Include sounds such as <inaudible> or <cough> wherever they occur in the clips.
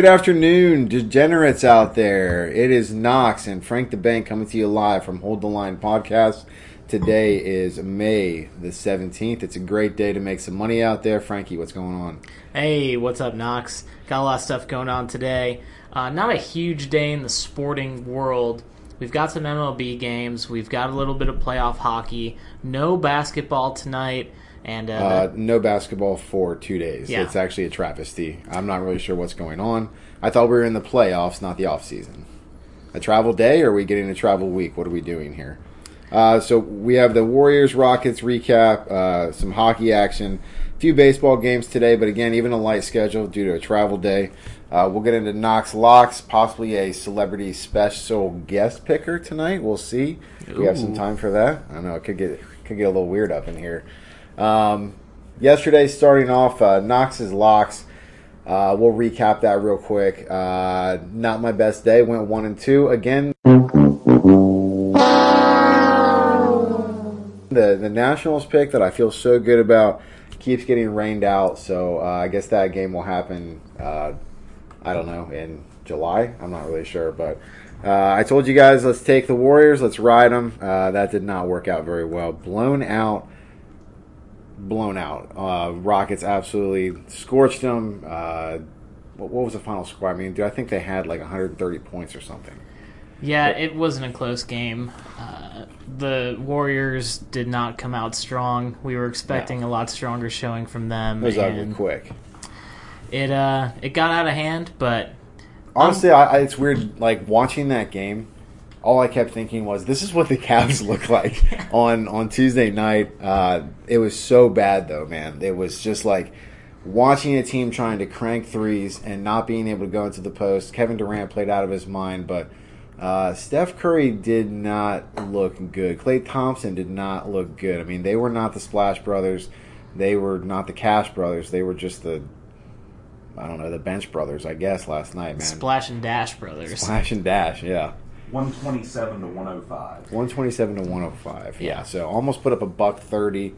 Good afternoon, degenerates out there. It is Knox and Frank the Bank coming to you live from Hold the Line podcast. Today is May the 17th. It's a great day to make some money out there. Frankie, what's going on? Hey, what's up, Knox? Got a lot of stuff going on today. Uh, not a huge day in the sporting world. We've got some MLB games. We've got a little bit of playoff hockey. No basketball tonight. And uh, Uh, no basketball for two days. Yeah. It's actually a travesty. I'm not really sure what's going on. I thought we were in the playoffs, not the off season. A travel day, or are we getting a travel week? What are we doing here? Uh, so we have the Warriors Rockets recap, uh, some hockey action, a few baseball games today, but again, even a light schedule due to a travel day. Uh, we'll get into Knox Locks, possibly a celebrity special guest picker tonight. We'll see. We have some time for that. I know it could get could get a little weird up in here. Um, yesterday, starting off, uh, Knox's locks. Uh, we'll recap that real quick. Uh, not my best day. Went one and two again. The the Nationals pick that I feel so good about keeps getting rained out. So uh, I guess that game will happen. Uh, I don't know in July. I'm not really sure, but uh, I told you guys let's take the Warriors. Let's ride them. Uh, that did not work out very well. Blown out blown out. Uh, Rockets absolutely scorched them. Uh, what, what was the final score? I mean, do I think they had like 130 points or something. yeah, it wasn't a close game. Uh, the Warriors did not come out strong. We were expecting a lot stronger showing from them. It was ugly quick. It uh, it got out of hand, but Honestly, I, I, it's weird. Like watching that game, all I kept thinking was, "This is what the Cavs <laughs> look like on on Tuesday night." Uh, it was so bad, though, man. It was just like watching a team trying to crank threes and not being able to go into the post. Kevin Durant played out of his mind, but uh, Steph Curry did not look good. Klay Thompson did not look good. I mean, they were not the Splash Brothers. They were not the Cash Brothers. They were just the I don't know the Bench Brothers, I guess. Last night, man. Splash and Dash Brothers. Splash and dash, yeah. 127 to 105. 127 to 105. Yeah, so almost put up a buck 30.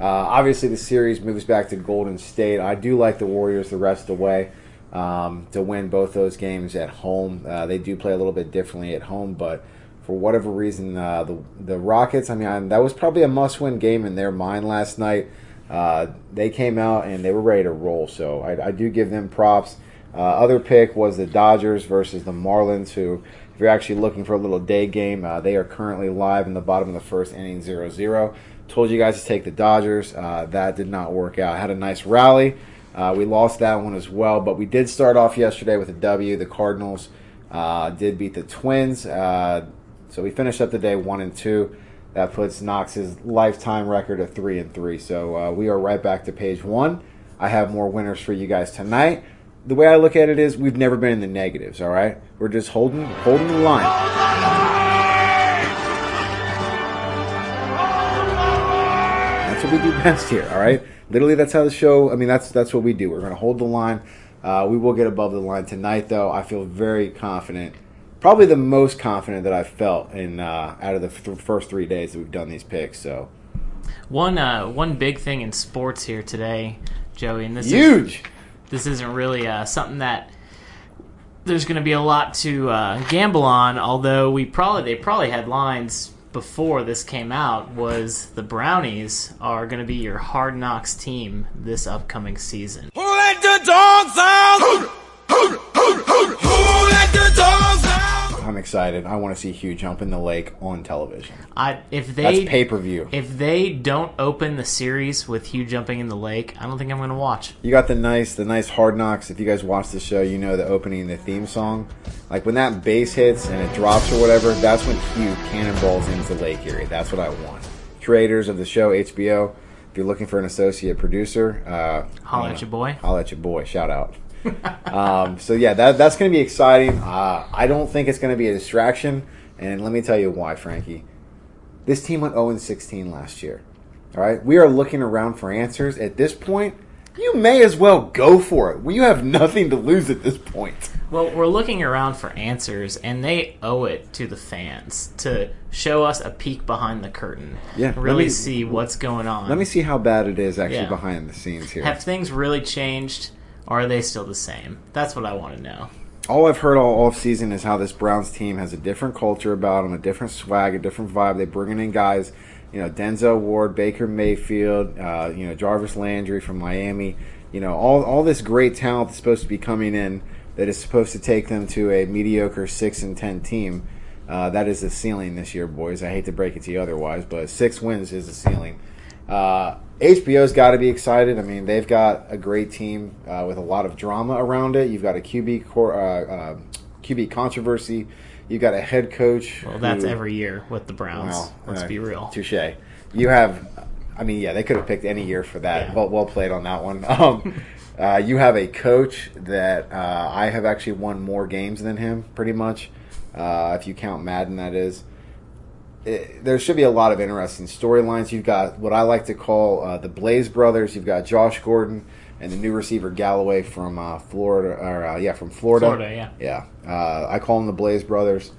Uh, obviously, the series moves back to Golden State. I do like the Warriors the rest of the way um, to win both those games at home. Uh, they do play a little bit differently at home, but for whatever reason, uh, the the Rockets. I mean, I, that was probably a must-win game in their mind last night. Uh, they came out and they were ready to roll. So I, I do give them props. Uh, other pick was the Dodgers versus the Marlins, who, if you're actually looking for a little day game, uh, they are currently live in the bottom of the first inning 0 0. Told you guys to take the Dodgers. Uh, that did not work out. Had a nice rally. Uh, we lost that one as well, but we did start off yesterday with a W. The Cardinals uh, did beat the Twins. Uh, so we finished up the day 1 and 2. That puts Knox's lifetime record of 3 and 3. So uh, we are right back to page 1. I have more winners for you guys tonight the way I look at it is we've never been in the negatives, all right? We're just holding holding the line. That's what we do best here, all right? Literally that's how the show, I mean that's that's what we do. We're going to hold the line. Uh, we will get above the line tonight though. I feel very confident. Probably the most confident that I've felt in uh, out of the th- first 3 days that we've done these picks. So, One uh, one big thing in sports here today, Joey, and this is huge. This isn't really uh, something that there's going to be a lot to uh, gamble on. Although we probably they probably had lines before this came out was the Brownies are going to be your hard knocks team this upcoming season. Who let the dogs out? Who let the dogs out? I'm excited. I want to see Hugh jump in the lake on television. I if That's they pay-per-view. if they don't open the series with Hugh jumping in the lake, I don't think I'm going to watch. You got the nice, the nice hard knocks. If you guys watch the show, you know the opening, the theme song. Like when that bass hits and it drops or whatever, that's when Hugh cannonballs into Lake Erie. That's what I want. Creators of the show, HBO. If you're looking for an associate producer, uh, Holla at your boy. Holla at your boy. Shout out. Um, so yeah, that that's going to be exciting. Uh, I don't think it's going to be a distraction, and let me tell you why, Frankie. This team went 0 16 last year. All right, we are looking around for answers. At this point, you may as well go for it. You have nothing to lose at this point. Well, we're looking around for answers, and they owe it to the fans to show us a peek behind the curtain. Yeah, really me- see what's going on. Let me see how bad it is actually Yeah. behind the scenes here. Have things really changed? Are they still the same? That's what I want to know. all I've heard all off season is how this Browns team has a different culture about them, a different swag, a different vibe. They're bringing in guys, you know, Denzel Ward, Baker Mayfield, uh, you know, Jarvis Landry from Miami. You know, all all this great talent that's supposed to be coming in that is supposed to take them to a mediocre six and ten team. Uh, that is the ceiling this year, boys. I hate to break it to you otherwise, but six wins is the ceiling. Uh, HBO's got to be excited. I mean, they've got a great team uh, with a lot of drama around it. You've got a QB cor- uh, uh, QB controversy. You've got a head coach. Well, that's who- every year with the Browns. well, Let's uh, be real. Touche. You have, I mean, yeah, they could have picked any year for that. Yeah. Well, well played on that one. <laughs> Um, uh, you have a coach that uh, I have actually won more games than him, pretty much, uh, if you count Madden, that is. It, there should be a lot of interesting storylines. You've got what I like to call uh, the Blaze brothers. You've got Josh Gordon and the new receiver Galloway from uh, Florida, or uh, yeah, from Florida. Florida, yeah. Yeah, uh, I call them the Blaze brothers.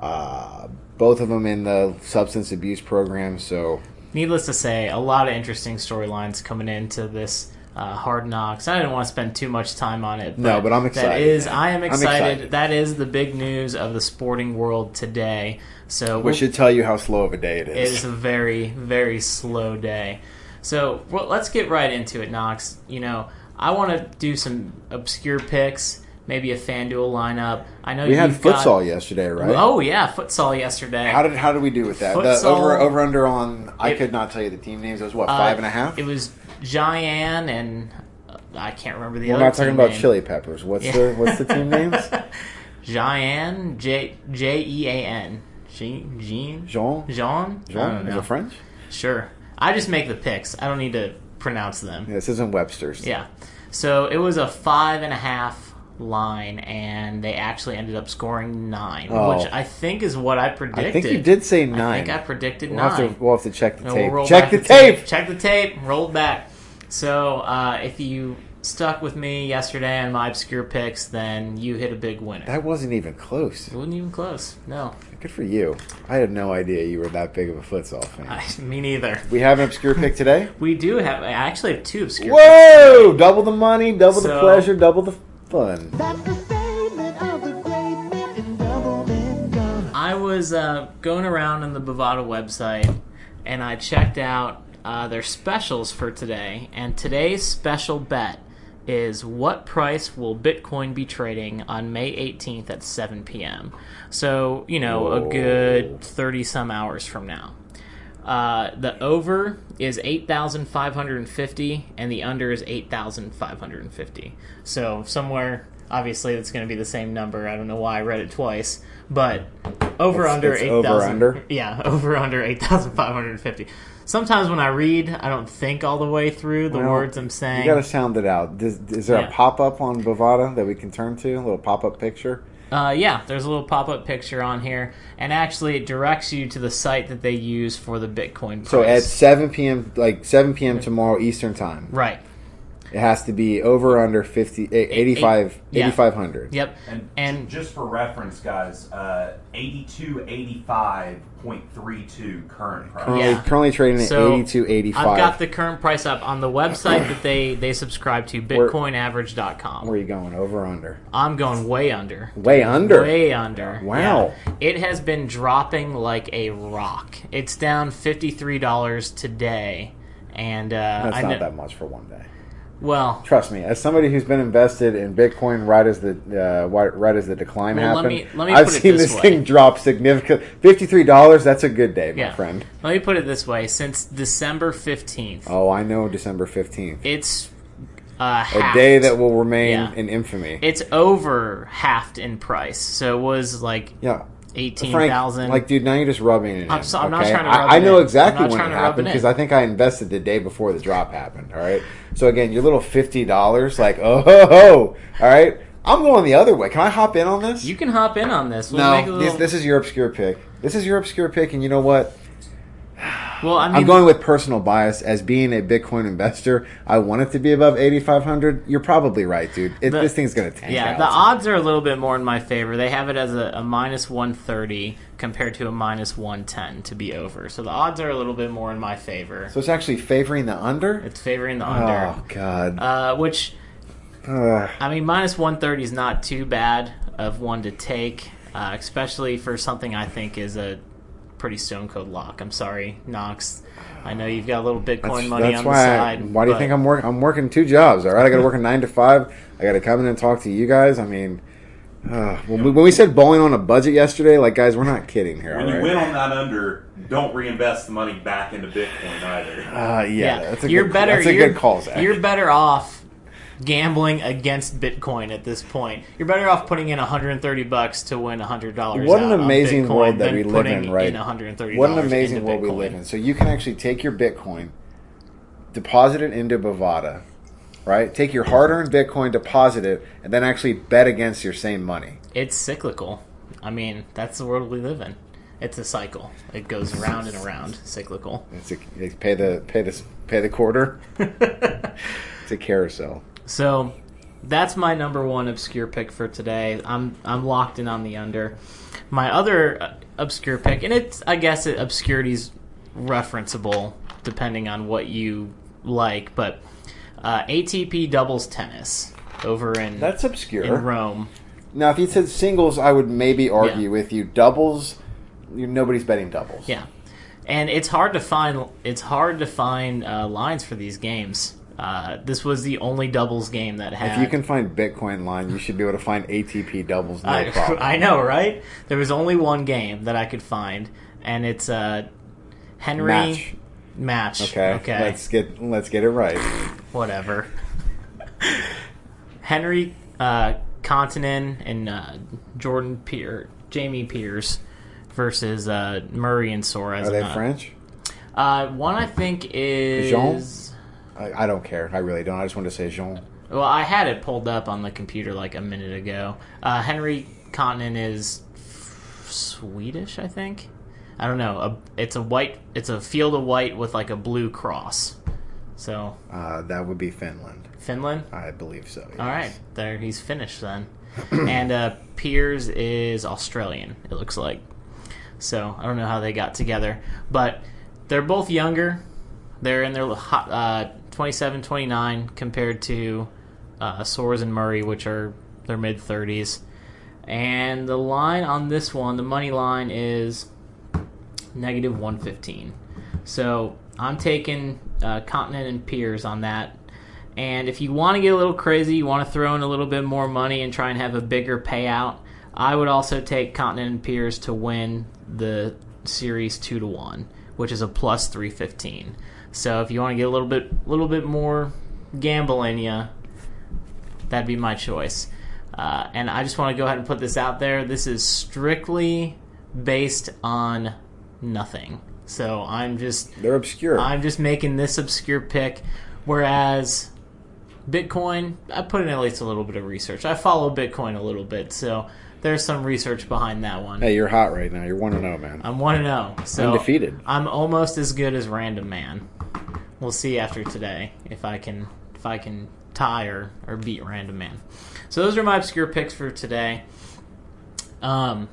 Uh, both of them in the substance abuse program. So Needless to say, a lot of interesting storylines coming into this uh, Hard Knocks. I didn't want to spend too much time on it. No, but I'm excited, is, man. I am excited. excited. That is the big news of the sporting world today. So which we'll- should tell you how slow of a day it It is. is a very, very slow day. So well, let's get right into it, Knox. You know, I want to do some obscure picks, maybe a FanDuel lineup. I know we had you've got- futsal yesterday, right? Oh yeah, futsal yesterday. How did how did we do with that? The over over under on I It- could not tell you the team names. It was what Uh, five and a half. It was Cheyenne and uh, I can't remember the other. We're not talking about name. chili peppers. What's Yeah. the what's the team <laughs> names? Cheyenne, J J E A N, Jean Jean Jean. Jean. Jean is it French? Sure. I just make the picks. I don't need to pronounce them. Yeah, this isn't Webster's. Yeah. So it was a five and a half line, and they actually ended up scoring nine, Oh. which I think is what I predicted. I think you did say nine. I think I predicted we'll, nine. have to, we'll have to check the tape. we'll check back the tape. Check the tape. Roll back. So uh, if you stuck with me yesterday on my obscure picks, then you hit a big winner. That wasn't even close. it wasn't even close. No, Good for you. I had no idea you were that big of a futsal fan. I, <laughs> me neither. we have an obscure pick today. <laughs> We do have. I actually have two obscure. picks Whoa! Double the money, double the pleasure, double the fun. That's the statement of the great men in Doublemint gum. I was uh, going around on the Bovada website and I checked out uh, their specials for today. And today's special bet is what price will Bitcoin be trading on May 18th at 7 p.m. So, you know, a good 30 some hours from now. Uh, the over is 8,550 and the under is 8,550. So somewhere, obviously, it's going to be the same number. I don't know why I read it twice, but over It's- under it's 8,000. <laughs> over, under? Yeah, over under 8,550. Sometimes when I read, I don't think all the way through the Well, words I'm saying. You got to sound it out. Does, is there Yeah. a pop up on Bovada that we can turn to? A little pop up picture? Uh, yeah, there's a little pop up picture on here, and actually it directs you to the site that they use for the Bitcoin price. So at 7 p.m., like 7 p.m. tomorrow Eastern time, right. It has to be over under 50, eh, 85, yeah. 8,500. Yep. And, And just for reference, guys, uh, 8285.32 current price. Currently, Yeah. currently trading at So, 82.85. I've got the current price up on the website that they they subscribe to, Where- bitcoinaverage.com. Where are you going? Over or under? I'm going way under. Way under. Way under. Wow. Yeah. It has been dropping like a rock. It's down $53 today. And uh, That's I not know, that much for one day. Well, Trust me, as somebody who's been invested in Bitcoin right as the uh, right, as the decline Well, let happened, me- let me I've seen this this thing drop significant. Fifty three dollars. That's a good day, my yeah. friend. Let me put it this way: since December 15th, Oh, I know. December fifteenth, it's uh, a day that will remain Yeah. in infamy. it's over halved in price. So it was like yeah. Eighteen thousand. like, dude, now you're just rubbing it in. I'm so- I'm not trying to rub I, I know exactly I'm when it happened because. I think I invested the day before the drop happened. All right. So again, your little fifty dollars, like, oh, ho, ho, all right. I'm going the other way. Can I hop in on this? you can hop in on this. We'll make a no, little, this, this is your obscure pick. This is your obscure pick, and you know what? Well, I mean, I'm going with personal bias. As being a Bitcoin investor, I want it to be above 8,500. You're probably right, dude. It, The- this thing's going to tank Yeah, out. the odds are a little bit more in my favor. They have it as a, a minus 130 compared to a minus 110 to be over. So the odds are a little bit more in my favor. so it's actually favoring the under. It's favoring the under. Oh God! Uh, which Uh, I mean, minus 130 is not too bad of one to take, uh, especially for something I think is a pretty stone cold lock. I'm sorry, Knox. I know you've got a little Bitcoin that's, money that's on the why. I, side. why do you think I'm working? I'm working two jobs. All right, I got to work a nine to five. I got to come in and talk to you guys. I mean, uh, when, we, when we said bowling on a budget yesterday, like guys, we're not kidding here. When all you right? win on that under, don't reinvest the money back into Bitcoin either. Uh, yeah, that's a you're good, better. That's a you're, good call, Zach. You're better off gambling against Bitcoin at this point. You're better off putting in 130 bucks to win 100 dollars. What an amazing world that we live in, right? In 130. What an amazing world we live in. So you can actually take your Bitcoin, deposit it into Bovada, right? Take your hard-earned Bitcoin, deposit it, and then actually bet against your same money. It's cyclical. I mean, that's the world we live in. It's a cycle. It goes around and around. Cyclical. It's a, pay the pay the pay the quarter. <laughs> It's a carousel. So that's my number one obscure pick for today. I'm I'm locked in on the under. My other uh, obscure pick, and it's I guess it, obscurity's referenceable depending on what you like, but uh, ATP doubles tennis over in That's in obscure. Rome. Now, if you said singles, I would maybe argue Yeah. with you. Doubles, you, nobody's betting doubles. Yeah, and it's hard to find it's hard to find uh, lines for these games. Uh, this was the only doubles game that had. If you can find Bitcoin line, you should be able to find ATP doubles. No I, <laughs> problem. I know, right? There was only one game that I could find, and it's uh, Henry Match. match. Okay. okay, Let's get let's get it right. whatever. Henry uh, Kontinen and uh, Jordan Pier, Jamie Pierce versus uh, Murray and Soares. Are they Uh, French? Uh, one I think is. Jean? I, I don't care. I really don't. I just want to say Jean. Well, I had it pulled up on the computer like a minute ago. Uh, Henry Continent is f- Swedish, I think. I don't know. A, it's a white. It's a field of white with like a blue cross. So Uh, that would be Finland. Finland. I believe so. yes. All right, there he's finished then. <clears throat> and uh, Peers is Australian. It looks like. So I don't know how they got together, but they're both younger. They're in their hot, uh, 27, 29 compared to uh, Soares and Murray, which are their mid 30s. And the line on this one, the money line is negative 115. So I'm taking uh, Continent and Peers on that. And if you want to get a little crazy, you want to throw in a little bit more money and try and have a bigger payout, I would also take Continent and Peers to win the series two to one, which is a plus three fifteen. So if you want to get a little bit, little bit more gamble in you, that'd be my choice. Uh, and I just want to go ahead and put this out there. This is strictly based on nothing. So I'm just They're obscure. I'm just making this obscure pick. Whereas Bitcoin, I put in at least a little bit of research. I follow Bitcoin a little bit, so there's some research behind that one. hey, you're hot right now. You're one to zero, man. I'm one to zero, so Undefeated. I'm almost as good as Random Man. We'll see after today if I can if I can tie or, or beat Random Man. So those are my obscure picks for today. Um,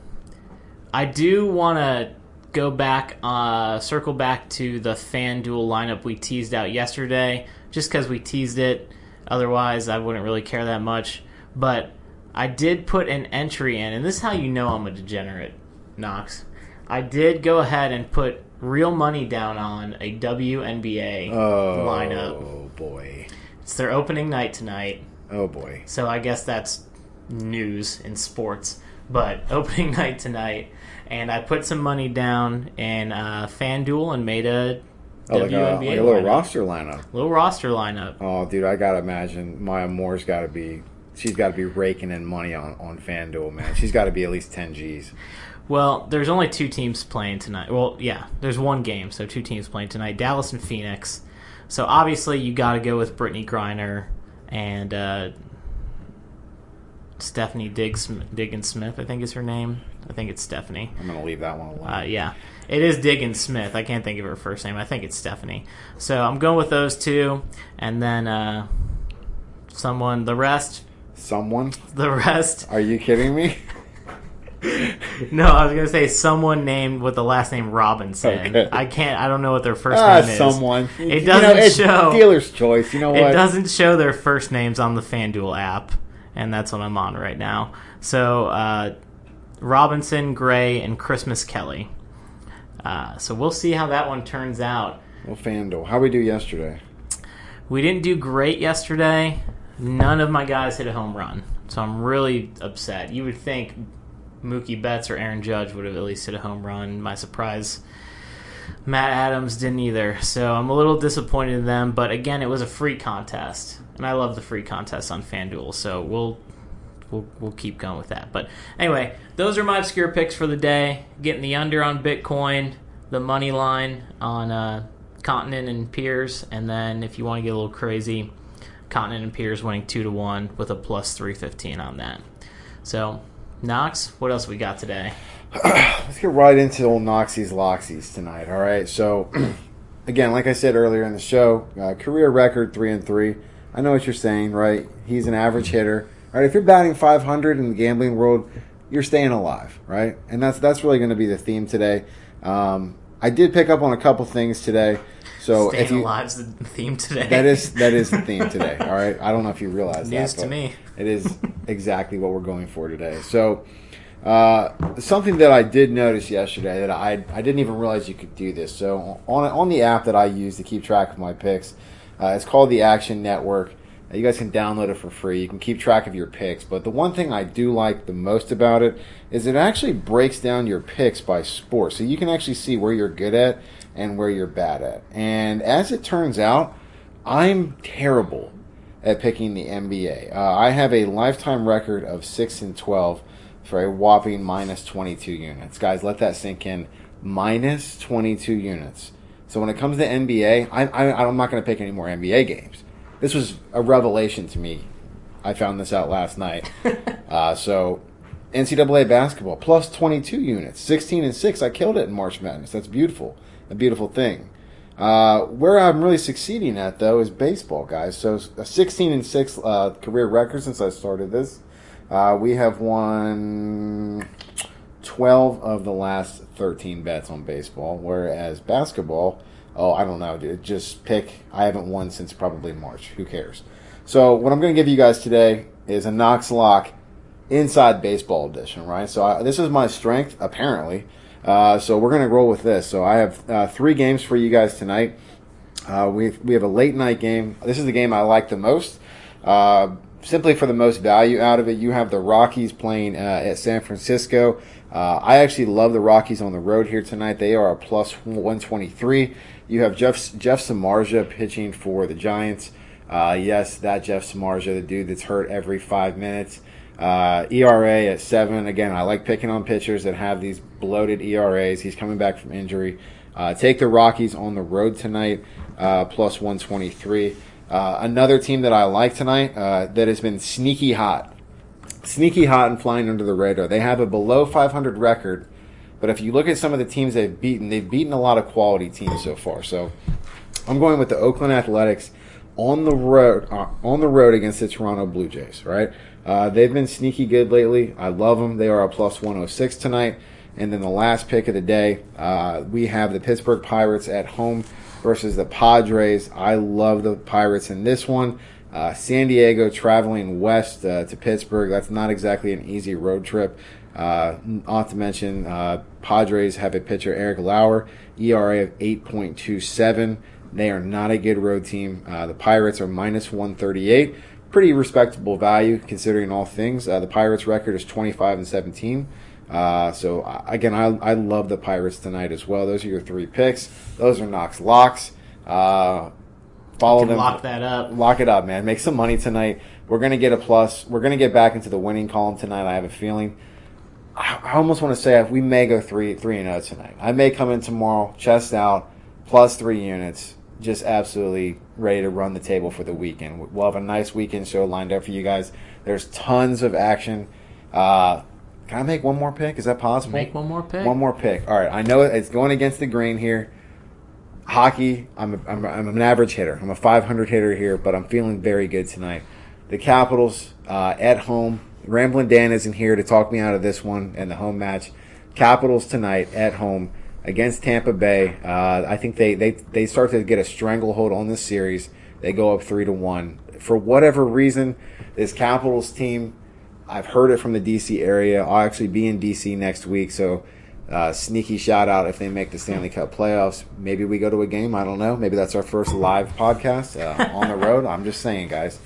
I do want to go back, uh, circle back to the FanDuel lineup we teased out yesterday, just because we teased it. Otherwise, I wouldn't really care that much. But I did put an entry in, and this is how you know I'm a degenerate, Knox. I did go ahead and put real money down on a WNBA Oh lineup. Oh boy. It's their opening night tonight. Oh boy. So I guess that's news in sports. But <laughs> opening night tonight, and I put some money down in uh, FanDuel and made a Oh, like a, like a little lineup. roster lineup. little roster lineup. Oh, dude, I gotta imagine Maya Moore's got to be. She's got to be raking in money on on FanDuel, man. She's got to be at least ten G's. Well, there's only two teams playing tonight. Well, yeah, there's one game, so two teams playing tonight: Dallas and Phoenix. So obviously, you got to go with Brittney Griner and uh, Stephanie Diggs Diggins Smith. I think is her name. I think it's Stephanie. I'm gonna leave that one alone. Uh, yeah, it is Diggins Smith. I can't think of her first name. I think it's Stephanie. So I'm going with those two, and then uh, someone. The rest, Someone? the rest. Are you kidding me? <laughs> No, I was gonna say someone named with the last name Robinson. Okay. I can't. I don't know what their first Ah, name is. someone. It doesn't know, it's show. Dealer's choice. You know what? It doesn't show their first names on the FanDuel app, and that's what I'm on right now. So uh, Robinson, Gray, and Christmas Kelly. Uh, so we'll see how that one turns out. Well, FanDuel. How we do yesterday? We didn't do great yesterday. None of my guys hit a home run, so I'm really upset. You would think Mookie Betts or Aaron Judge would have at least hit a home run. My surprise, Matt Adams didn't either. So I'm a little disappointed in them. But again, it was a free contest, and I love the free contests on FanDuel. So we'll we'll we'll keep going with that. But anyway, those are my obscure picks for the day. Getting the under on Bitcoin, the money line on uh, Continent and Peers, and then if you want to get a little crazy, Continent and Peers winning two to one with a plus three fifteen on that. So, Knox, what else we got today? <clears throat> Let's get right into old Noxies Loxies tonight. All right. So, <clears throat> again, like I said earlier in the show, uh, career record three and three. I know what you're saying, right? He's an average hitter. Right. If you're batting 500 in the gambling world, you're staying alive, right? And that's that's really going to be the theme today. Um, I did pick up on a couple things today. So Staying if you alive's the theme today. that is that is the theme <laughs> today. All right. I don't know if you realize that. news to me. it is exactly what we're going for today. So, uh, something that I did notice yesterday that I I didn't even realize you could do this. So on on the app that I use to keep track of my picks, uh, it's called the Action Network. You guys can download it for free. You can keep track of your picks. But the one thing I do like the most about it is it actually breaks down your picks by sport. So you can actually see where you're good at and where you're bad at. And as it turns out, I'm terrible at picking the NBA. Uh, I have a lifetime record of 6 and 12 for a whopping minus 22 units. Guys, let that sink in. Minus 22 units. So when it comes to NBA, I, I, I'm not going to pick any more NBA games. This was a revelation to me. I found this out last night. <laughs> uh, so NCAA basketball plus 22 units, 16 and 6. I killed it in March Madness. That's beautiful. A beautiful thing. Uh, where I'm really succeeding at though is baseball, guys. So a 16 and 6 uh, career record since I started this. Uh, we have won 12 of the last 13 bets on baseball, whereas basketball, oh, I don't know, dude. Just pick. I haven't won since probably March. Who cares? So what I'm going to give you guys today is a Knox Lock inside baseball edition, right? So I, this is my strength, apparently. Uh, so we're going to roll with this. So I have uh, three games for you guys tonight. Uh, we we have a late night game. This is the game I like the most. Uh, simply for the most value out of it, you have the Rockies playing uh, at San Francisco. Uh, I actually love the Rockies on the road here tonight. They are a plus 123. You have Jeff Jeff Samardzija pitching for the Giants. Uh, yes, that Jeff Samardzija, the dude that's hurt every five minutes. Uh, ERA at seven. Again, I like picking on pitchers that have these bloated ERAs. He's coming back from injury. Uh, take the Rockies on the road tonight, uh, plus 123. Uh, another team that I like tonight uh, that has been sneaky hot, sneaky hot and flying under the radar. They have a below 500 record, but if you look at some of the teams they've beaten, they've beaten a lot of quality teams so far. So I'm going with the Oakland Athletics on the road uh, on the road against the Toronto Blue Jays. Right? Uh, they've been sneaky good lately. I love them. They are a plus 106 tonight. And then the last pick of the day, uh, we have the Pittsburgh Pirates at home versus the Padres. I love the Pirates in this one. Uh, San Diego traveling west uh, to Pittsburgh. That's not exactly an easy road trip. Uh, not to mention, uh, Padres have a pitcher, Eric Lauer, ERA of 8.27. They are not a good road team. Uh, the Pirates are minus 138. Pretty respectable value considering all things. Uh, the Pirates' record is 25 and 17. Uh, so uh, again, I, I love the Pirates tonight as well. Those are your three picks. Those are Knox locks. Uh, follow them. lock that up. Lock it up, man. Make some money tonight. We're gonna get a plus. We're gonna get back into the winning column tonight. I have a feeling. I, almost want to say we may go three three and zero tonight. I may come in tomorrow, chest out, plus three units, just absolutely ready to run the table for the weekend. We'll have a nice weekend show lined up for you guys. There's tons of action. Uh, can I make one more pick? Is that possible? Make one more pick. One more pick. All right. I know it's going against the grain here. Hockey, I'm, a, I'm, a, I'm an average hitter. I'm a 500 hitter here, but I'm feeling very good tonight. the Capitals uh, at home. Ramblin' Dan isn't here to talk me out of this one and the home match. Capitals tonight at home against Tampa Bay. Uh, I think they, they they start to get a stranglehold on this series. They go up three to one. For whatever reason, this Capitals team, I've heard it from the DC area. I'll actually be in DC next week, so uh, sneaky shout out if they make the Stanley Cup playoffs. Maybe we go to a game. I don't know. Maybe that's our first live podcast uh, on the road. I'm just saying, guys.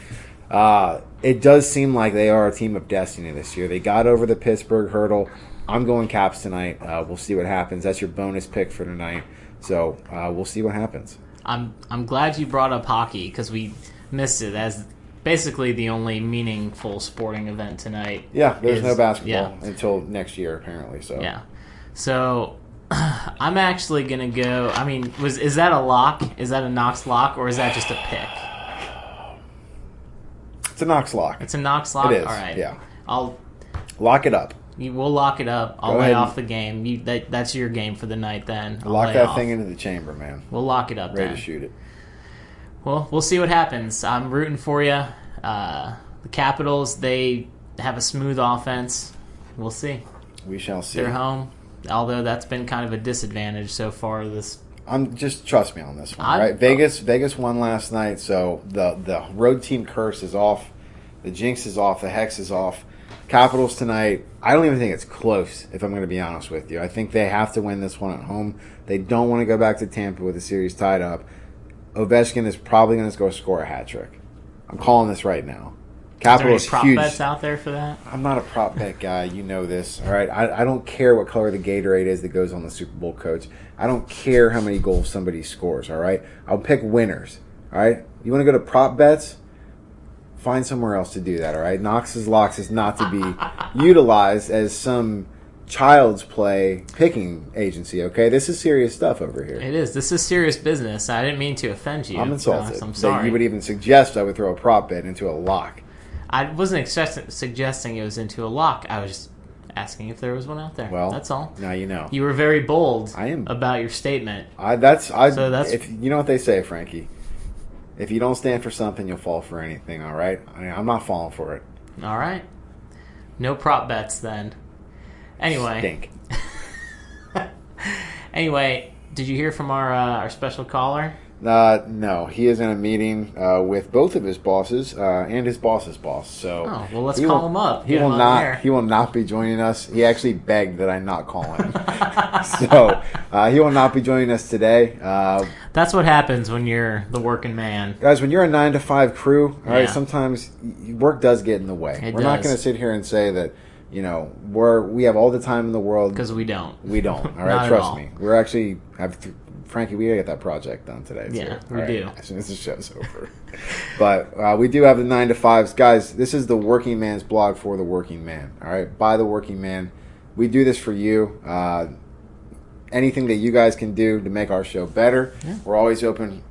Uh, it does seem like they are a team of destiny this year. They got over the Pittsburgh hurdle. I'm going Caps tonight. Uh, we'll see what happens. That's your bonus pick for tonight. So uh, we'll see what happens. I'm I'm glad you brought up hockey because we missed it as basically the only meaningful sporting event tonight. Yeah, there's is- no basketball Yeah, until next year apparently. So yeah. So <clears throat> I'm actually gonna go. I mean, was is that a lock? Is that a Knox lock or is that just a pick? It's a Knox lock. It's a Knox lock. It is, All right. yeah. I'll Lock it up. you, we'll lock it up. I'll Go lay ahead off the game. You, that, that's your game for the night. Then I'll Lock that off. thing into the chamber, man. We'll lock it up. Ready then. to shoot it. Well, we'll see what happens. I'm rooting for you. Uh, the Capitals, they have a smooth offense. We'll see. We shall see. They're home, although that's been kind of a disadvantage so far. This I'm just trust me on this one. I'm- right? Vegas Vegas won last night, so the the road team curse is off. The jinx is off. The hex is off. Capitals tonight. I don't even think it's close. If I'm going to be honest with you, I think they have to win this one at home. They don't want to go back to Tampa with the series tied up. Ovechkin is probably going to go score a hat trick. I'm calling this right now. Is there any prop huge. bets out there for that? I'm not a prop bet guy. You know this. All right. I, I don't care what color the Gatorade is that goes on the Super Bowl coach. I don't care how many goals somebody scores. All right. I'll pick winners. All right. You want to go to prop bets? Find somewhere else to do that. All right. Knox's locks is not to be <laughs> utilized as some child's play picking agency. Okay. This is serious stuff over here. It is. This is serious business. I didn't mean to offend you. I'm insulted Uh, I'm that sorry. you would even suggest I would throw a prop bet into a lock. I wasn't suggest- suggesting it was into a lock. I was just asking if there was one out there. Well, that's all. Now you know. You were very bold. I am. about your statement. I that's I. So that's- if you know what they say, Frankie. If you don't stand for something, you'll fall for anything. All right, I mean, I'm not falling for it. All right. No prop bets then. Anyway. Stink. <laughs> Anyway, did you hear from our uh, our special caller? Uh, no, he is in a meeting uh, with both of his bosses uh, and his boss's boss. So, Oh, well, let's call will- him up. He Get will not. there. He will not be joining us. He actually begged that I not call him. <laughs> <laughs> so, uh, he will not be joining us today. Uh, That's what happens when you're the working man. guys, when you're a nine to five crew, all right, Yeah. sometimes work does get in the way. It we're not going to sit here and say that you know we're we have all the time in the world Because we don't. <laughs> We don't. All <laughs> right, right, trust all. me. We're actually have th- Frankie. We gotta get that project done today. too. Yeah, we All do. <laughs> As soon as the show's over. but uh, we do have the nine to fives, guys. This is the working man's blog for the working man. All right, by the working man. We do this for you. Uh, anything that you guys can do to make our show better, we're always open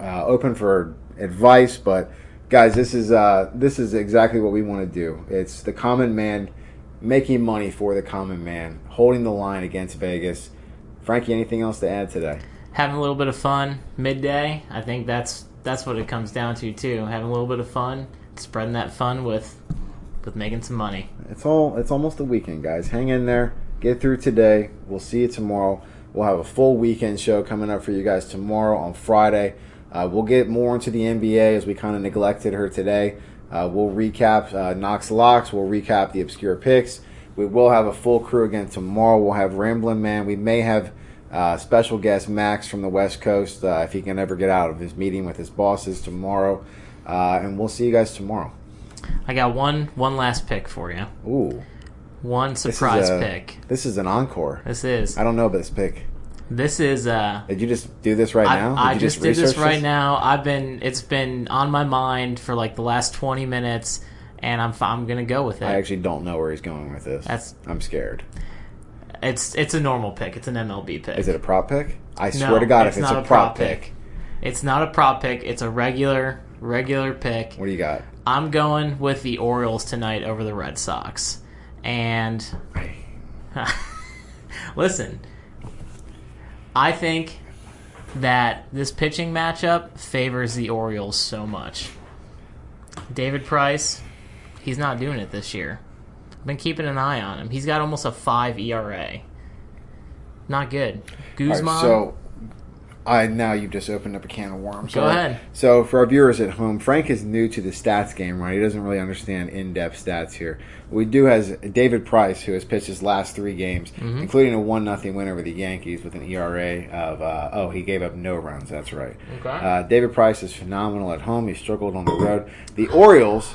uh, open for advice. But guys, this is uh, this is exactly what we want to do. It's the common man making money for the common man, holding the line against Vegas. Frankie, anything else to add today? Having a little bit of fun midday. I think that's that's what it comes down to too. Having a little bit of fun, spreading that fun with with making some money. It's all it's almost a weekend, guys. Hang in there. Get through today. We'll see you tomorrow. We'll have a full weekend show coming up for you guys tomorrow on Friday. Uh, we'll get more into the NBA as we kind of neglected her today. Uh, we'll recap uh, Knox Locks. We'll recap the obscure picks. We will have a full crew again tomorrow. We'll have Ramblin' Man. We may have uh, special guest Max from the West Coast uh, if he can ever get out of his meeting with his bosses tomorrow. Uh, and we'll see you guys tomorrow. I got one one last pick for you. Ooh. One This surprise a- pick. This is an encore. This is I don't know about this pick. This is uh Did you just do this right now? I, I you just did this right now. I've been it's been on my mind for like the last 20 minutes and I'm I'm going to go with it. I actually don't know where he's going with this. That's- I'm scared. It's it's a normal pick. It's an MLB pick. Is it a prop pick? I No, swear to God, it's if it's not a prop pick, It's not a prop pick. It's a regular regular pick. what do you got? I'm going with the Orioles tonight over the Red Sox. And <laughs> listen, I think that this pitching matchup favors the Orioles so much. David Price, he's not doing it this year. I've been keeping an eye on him. He's got almost a five ERA. Not good. Guzman. right, so I now you've just opened up a can of worms. Go right. ahead. So for our viewers at home, Frank is new to the stats game, right? He doesn't really understand in-depth stats here. We do has David Price, who has pitched his last three games, Mm-hmm. including a one nothing win over the Yankees with an ERA of uh, oh he gave up no runs. That's right. Okay. Uh, David Price is phenomenal at home. He struggled on the road. The Orioles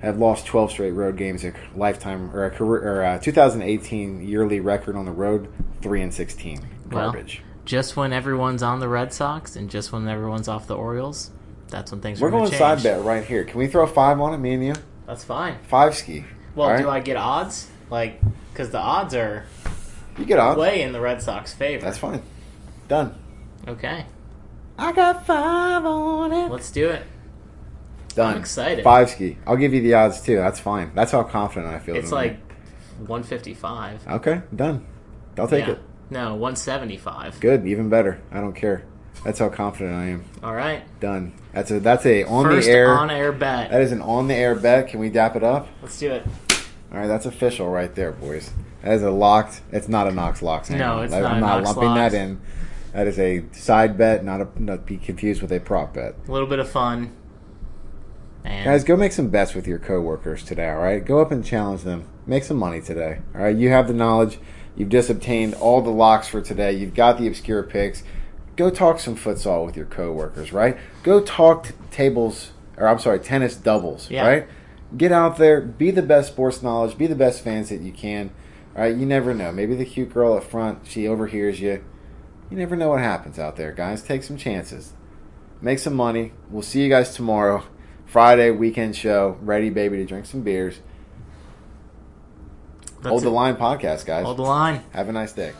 have lost 12 straight road games, a lifetime or a career or a 2018 yearly record on the road, three and 16. Well, Garbage. Just when everyone's on the Red Sox and just when everyone's off the Orioles, that's when things We're are going going to side bet right here. Can we throw five on it, me and you? That's fine. Five ski. Well, All right? do I get odds? Like, because the odds are You get odds. way in the Red Sox favor. That's fine. Done. Okay, I got five on it. let's do it. Done. I'm excited. Five ski. I'll give you the odds too. That's fine. That's how confident I feel. It's like 155. okay, done. I'll take yeah. it. No, 175. Good, even better. I don't care. That's how confident I am. All right. Done. That's a that's a on First the air. on air bet. That is an on the air bet. Can we dap it up? Let's do it. All right, that's official right there, boys. That is a locked. It's not a Knox locks. No, it's I'm not a not Knox lumping Locks. that in. That is a side bet, not a not be confused with a prop bet. A little bit of fun. And Guys, go make some bets with your coworkers today. All right, go up and challenge them. Make some money today. All right, you have the knowledge. You've just obtained all the locks for today. You've got the obscure picks. Go talk some futsal with your coworkers. Right? Go talk t- tables, or I'm sorry, tennis doubles. Yeah. Right? Get out there. Be the best sports knowledge. Be the best fans that you can. Right? you never know. Maybe the cute girl up front she overhears you. You never know what happens out there, guys. Take some chances make some money. We'll see you guys tomorrow. Friday weekend show. Ready, baby, to drink some beers. That's Hold the line podcast, guys. Hold the line. Have a nice day.